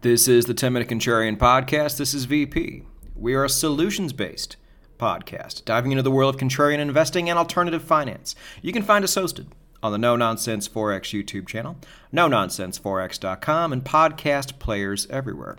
This is the 10 Minute Contrarian Podcast. This is VP. We are a solutions based podcast diving into the world of contrarian investing and alternative finance. You can find us hosted on the No Nonsense Forex YouTube channel, no nonsenseforex.com, and podcast players everywhere.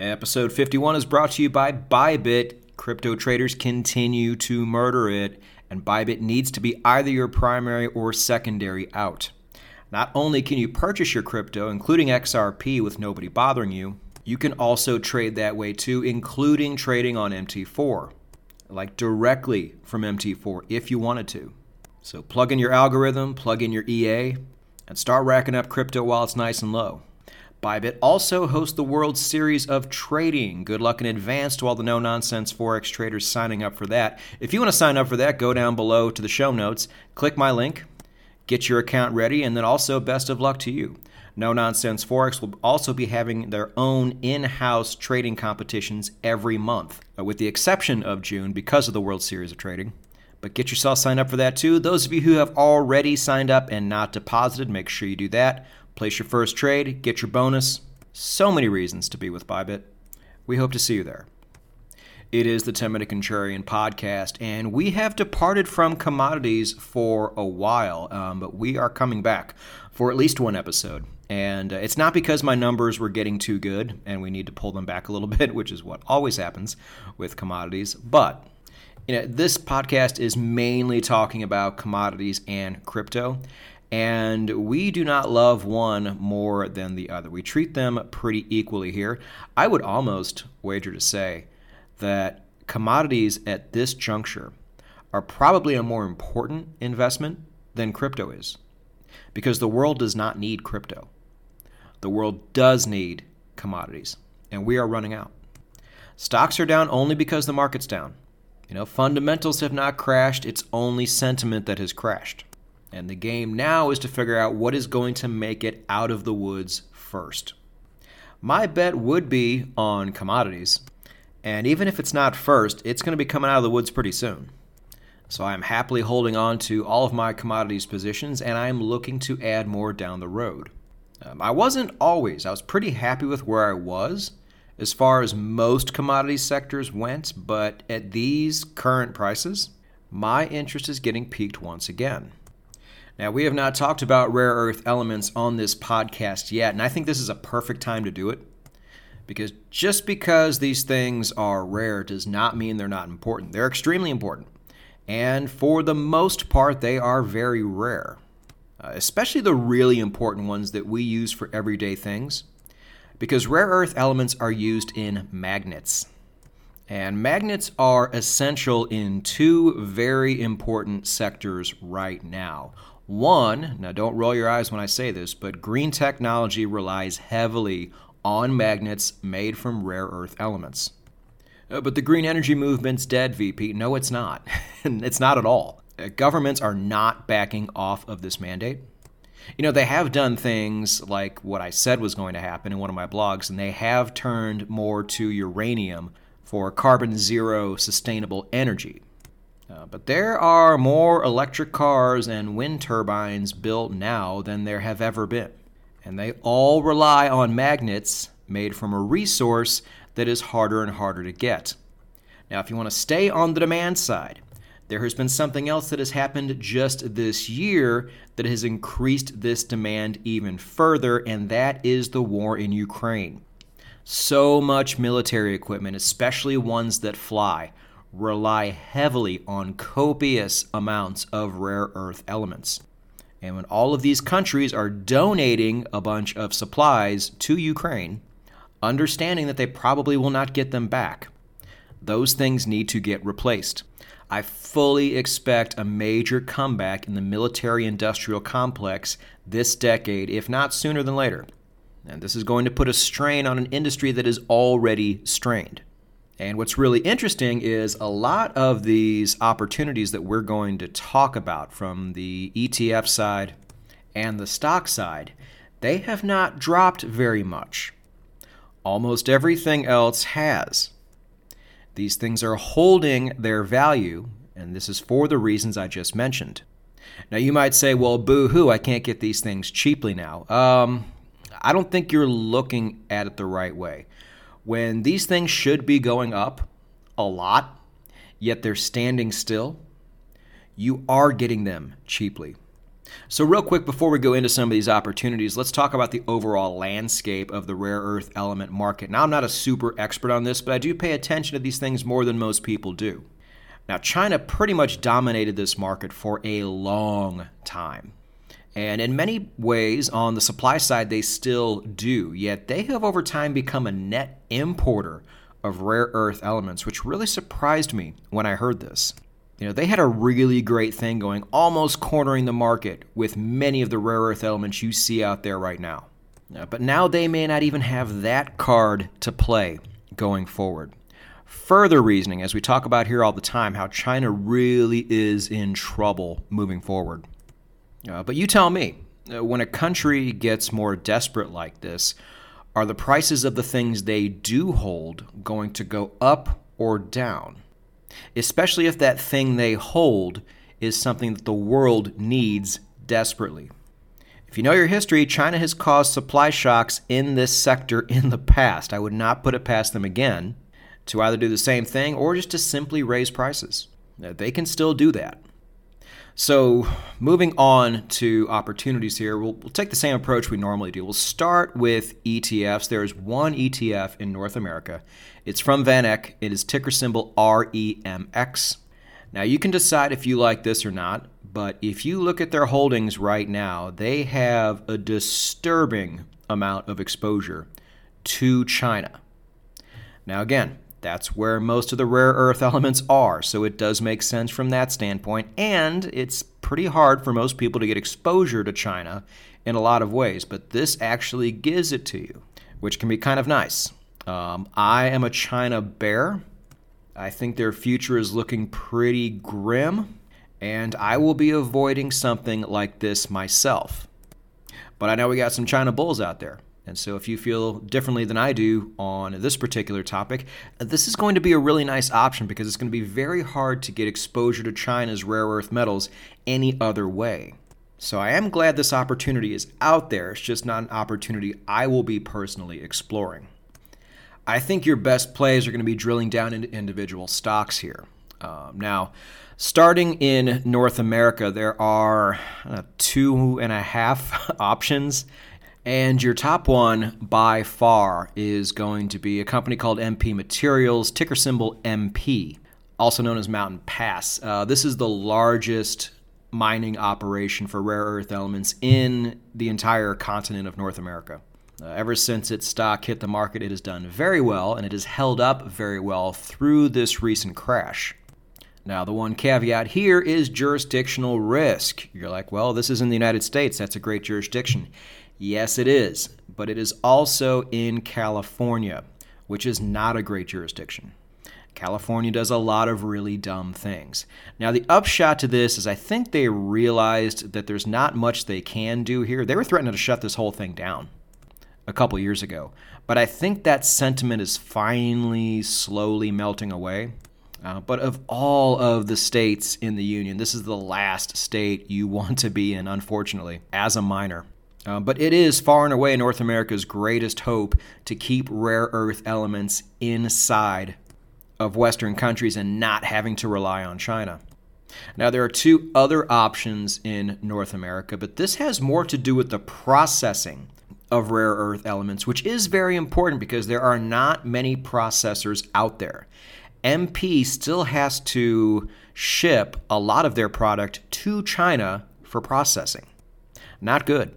Episode 51 is brought to you by Bybit. Crypto traders continue to murder it, and Bybit needs to be either your primary or secondary out. Not only can you purchase your crypto, including XRP, with nobody bothering you, you can also trade that way too, including trading on MT4, like directly from MT4 if you wanted to. So plug in your algorithm, plug in your EA, and start racking up crypto while it's nice and low. Bybit also hosts the World Series of Trading. Good luck in advance to all the no nonsense Forex traders signing up for that. If you want to sign up for that, go down below to the show notes, click my link, get your account ready, and then also best of luck to you. No Nonsense Forex will also be having their own in house trading competitions every month, uh, with the exception of June because of the World Series of Trading. But get yourself signed up for that too. Those of you who have already signed up and not deposited, make sure you do that. Place your first trade, get your bonus. So many reasons to be with Bybit. We hope to see you there. It is the 10 Minute Contrarian podcast, and we have departed from commodities for a while, um, but we are coming back for at least one episode. And uh, it's not because my numbers were getting too good and we need to pull them back a little bit, which is what always happens with commodities, but you know, this podcast is mainly talking about commodities and crypto. And we do not love one more than the other. We treat them pretty equally here. I would almost wager to say that commodities at this juncture are probably a more important investment than crypto is because the world does not need crypto. The world does need commodities, and we are running out. Stocks are down only because the market's down. You know, fundamentals have not crashed, it's only sentiment that has crashed. And the game now is to figure out what is going to make it out of the woods first. My bet would be on commodities and even if it's not first, it's going to be coming out of the woods pretty soon. So I'm happily holding on to all of my commodities positions, and I'm looking to add more down the road. Um, I wasn't always. I was pretty happy with where I was as far as most commodity sectors went, but at these current prices, my interest is getting piqued once again. Now, we have not talked about rare earth elements on this podcast yet, and I think this is a perfect time to do it because just because these things are rare does not mean they're not important. They're extremely important. And for the most part, they are very rare, uh, especially the really important ones that we use for everyday things, because rare earth elements are used in magnets. And magnets are essential in two very important sectors right now. One, now don't roll your eyes when I say this, but green technology relies heavily on magnets made from rare earth elements. Uh, but the green energy movement's dead, VP. No, it's not. it's not at all. Uh, governments are not backing off of this mandate. You know, they have done things like what I said was going to happen in one of my blogs, and they have turned more to uranium for carbon zero sustainable energy. Uh, but there are more electric cars and wind turbines built now than there have ever been and they all rely on magnets made from a resource that is harder and harder to get. Now, if you want to stay on the demand side, there has been something else that has happened just this year that has increased this demand even further, and that is the war in Ukraine. So much military equipment, especially ones that fly, rely heavily on copious amounts of rare earth elements. And when all of these countries are donating a bunch of supplies to Ukraine, understanding that they probably will not get them back, those things need to get replaced. I fully expect a major comeback in the military industrial complex this decade, if not sooner than later. And this is going to put a strain on an industry that is already strained. And what's really interesting is a lot of these opportunities that we're going to talk about from the ETF side and the stock side, they have not dropped very much. Almost everything else has. These things are holding their value, and this is for the reasons I just mentioned. Now, you might say, well, boo hoo, I can't get these things cheaply now. Um, I don't think you're looking at it the right way. When these things should be going up a lot, yet they're standing still, you are getting them cheaply. So, real quick before we go into some of these opportunities, let's talk about the overall landscape of the rare earth element market. Now, I'm not a super expert on this, but I do pay attention to these things more than most people do. Now, China pretty much dominated this market for a long time. And in many ways, on the supply side, they still do, yet they have over time become a net importer of rare earth elements, which really surprised me when I heard this. You know, they had a really great thing going, almost cornering the market with many of the rare earth elements you see out there right now. Uh, but now they may not even have that card to play going forward. Further reasoning, as we talk about here all the time, how China really is in trouble moving forward. Uh, but you tell me, uh, when a country gets more desperate like this, are the prices of the things they do hold going to go up or down? Especially if that thing they hold is something that the world needs desperately. If you know your history, China has caused supply shocks in this sector in the past. I would not put it past them again to either do the same thing or just to simply raise prices. They can still do that. So, moving on to opportunities here, we'll, we'll, take the same approach we normally do. We'll start with ETFs. There is one ETF in North America. It's from VanEck. It is ticker symbol REMX. Now, you can decide if you like this or not, but if you look at their holdings right now, they have a disturbing amount of exposure to China. Now, again, that's where most of the rare earth elements are, so it does make sense from that standpoint. And it's pretty hard for most people to get exposure to China in a lot of ways, but this actually gives it to you, which can be kind of nice. Um, I am a China bear. I think their future is looking pretty grim, and I will be avoiding something like this myself. But I know we got some China bulls out there. And so, if you feel differently than I do on this particular topic, this is going to be a really nice option because it's going to be very hard to get exposure to China's rare earth metals any other way. So, I am glad this opportunity is out there. It's just not an opportunity I will be personally exploring. I think your best plays are going to be drilling down into individual stocks here. Um, now, starting in North America, there are uh, two and a half options and your top one by far is going to be a company called MP Materials, ticker symbol MP, also known as Mountain Pass. Uh, this is the largest mining operation for rare earth elements in the entire continent of North America. Uh, ever since its stock hit the market, it has done very well, and it has held up very well through this recent crash. Now, the one caveat here is jurisdictional risk. You're like, well, this is in the United States. That's a great jurisdiction. Yes, it is, but it is also in California, which is not a great jurisdiction. California does a lot of really dumb things. Now, the upshot to this is I think they realized that there's not much they can do here. They were threatening to shut this whole thing down a couple years ago. But I think that sentiment is finally slowly melting away. Uh, but of all of the states in the union, this is the last state you want to be in, unfortunately, as a miner. Uh, but it is far and away North America's greatest hope to keep rare earth elements inside of Western countries and not having to rely on China. Now, there are two other options in North America, but this has more to do with the processing of rare earth elements, which is very important because there are not many processors out there. MP still has to ship a lot of their product to China for processing. Not good.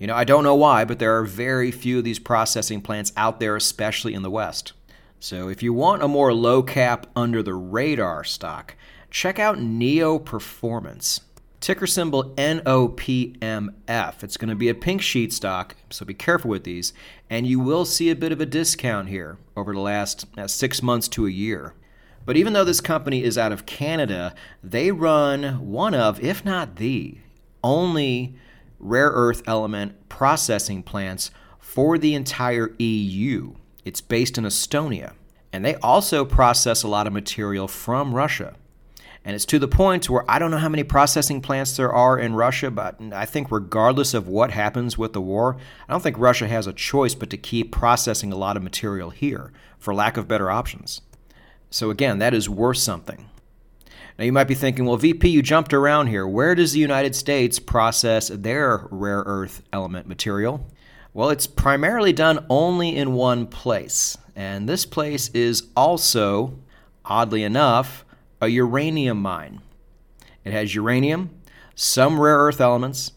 You know, I don't know why, but there are very few of these processing plants out there, especially in the West. So if you want a more low cap, under the radar stock, check out Neo Performance. Ticker symbol NOPMF. It's going to be a pink sheet stock, so be careful with these. And you will see a bit of a discount here over the last uh, six months to a year. But even though this company is out of Canada, they run one of, if not the, only rare earth element processing plants for the entire EU. It's based in Estonia. And they also process a lot of material from Russia. And it's to the point where I don't know how many processing plants there are in Russia, but I think regardless of what happens with the war, I don't think Russia has a choice but to keep processing a lot of material here for lack of better options. So again, that is worth something. Now you might be thinking, well, VP, you jumped around here. Where does the United States process their rare earth element material? Well, it's primarily done only in one place, and this place is also, oddly enough, a uranium mine. It has uranium, some rare earth elements,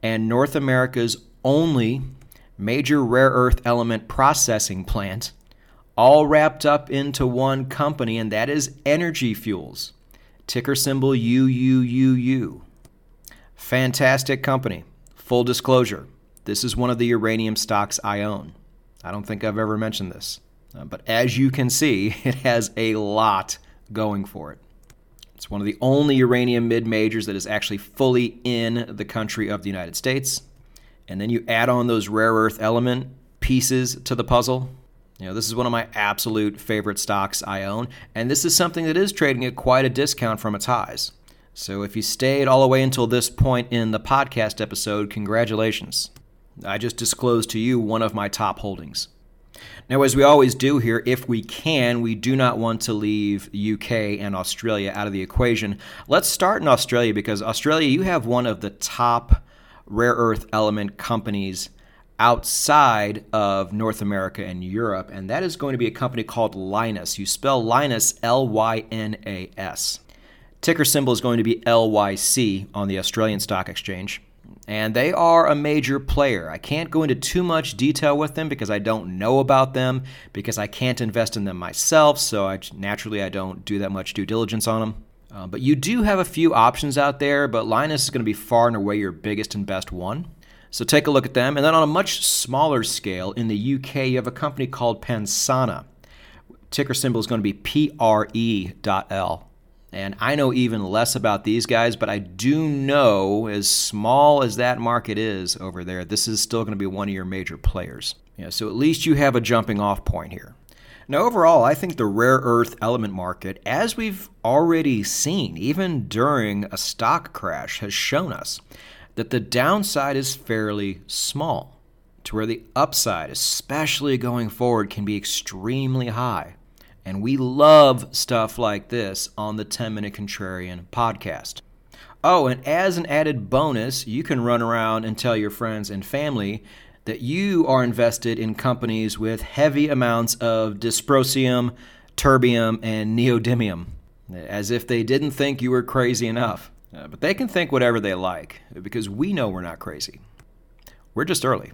and North America's only major rare earth element processing plant, all wrapped up into one company, and that is Energy Fuels. Ticker symbol UUUU. Fantastic company. Full disclosure this is one of the uranium stocks I own. I don't think I've ever mentioned this. Uh, but as you can see, it has a lot going for it. It's one of the only uranium mid majors that is actually fully in the country of the United States. And then you add on those rare earth element pieces to the puzzle. You know, this is one of my absolute favorite stocks I own, and this is something that is trading at quite a discount from its highs. So if you stayed all the way until this point in the podcast episode, congratulations. I just disclosed to you one of my top holdings. Now, as we always do here, if we can, we do not want to leave UK and Australia out of the equation. Let's start in Australia because Australia, you have one of the top rare earth element companies outside of North America and Europe, and that is going to be a company called Lynas. You spell Lynas L Y N A S. Ticker symbol is going to be LYC on the Australian Stock Exchange and they are a major player. I can't go into too much detail with them because I don't know about them because I can't invest in them myself, so I, naturally I don't do that much due diligence on them. Uh, but you do have a few options out there, but Lynas is going to be far and away your biggest and best one. So take a look at them. And then on a much smaller scale, in the UK, you have a company called Pensana. Ticker symbol is going to be PRE.L. And I know even less about these guys, but I do know, as small as that market is over there, this is still going to be one of your major players. Yeah, so at least you have a jumping off point here. Now, overall, I think the rare earth element market, as we've already seen, even during a stock crash, has shown us that the downside is fairly small, to where the upside, especially going forward, can be extremely high. And we love stuff like this on the 10 Minute Contrarian podcast. Oh, and as an added bonus, you can run around and tell your friends and family that you are invested in companies with heavy amounts of dysprosium, terbium, and neodymium, as if they didn't think you were crazy enough. Uh, but they can think whatever they like, because we know we're not crazy. We're just early.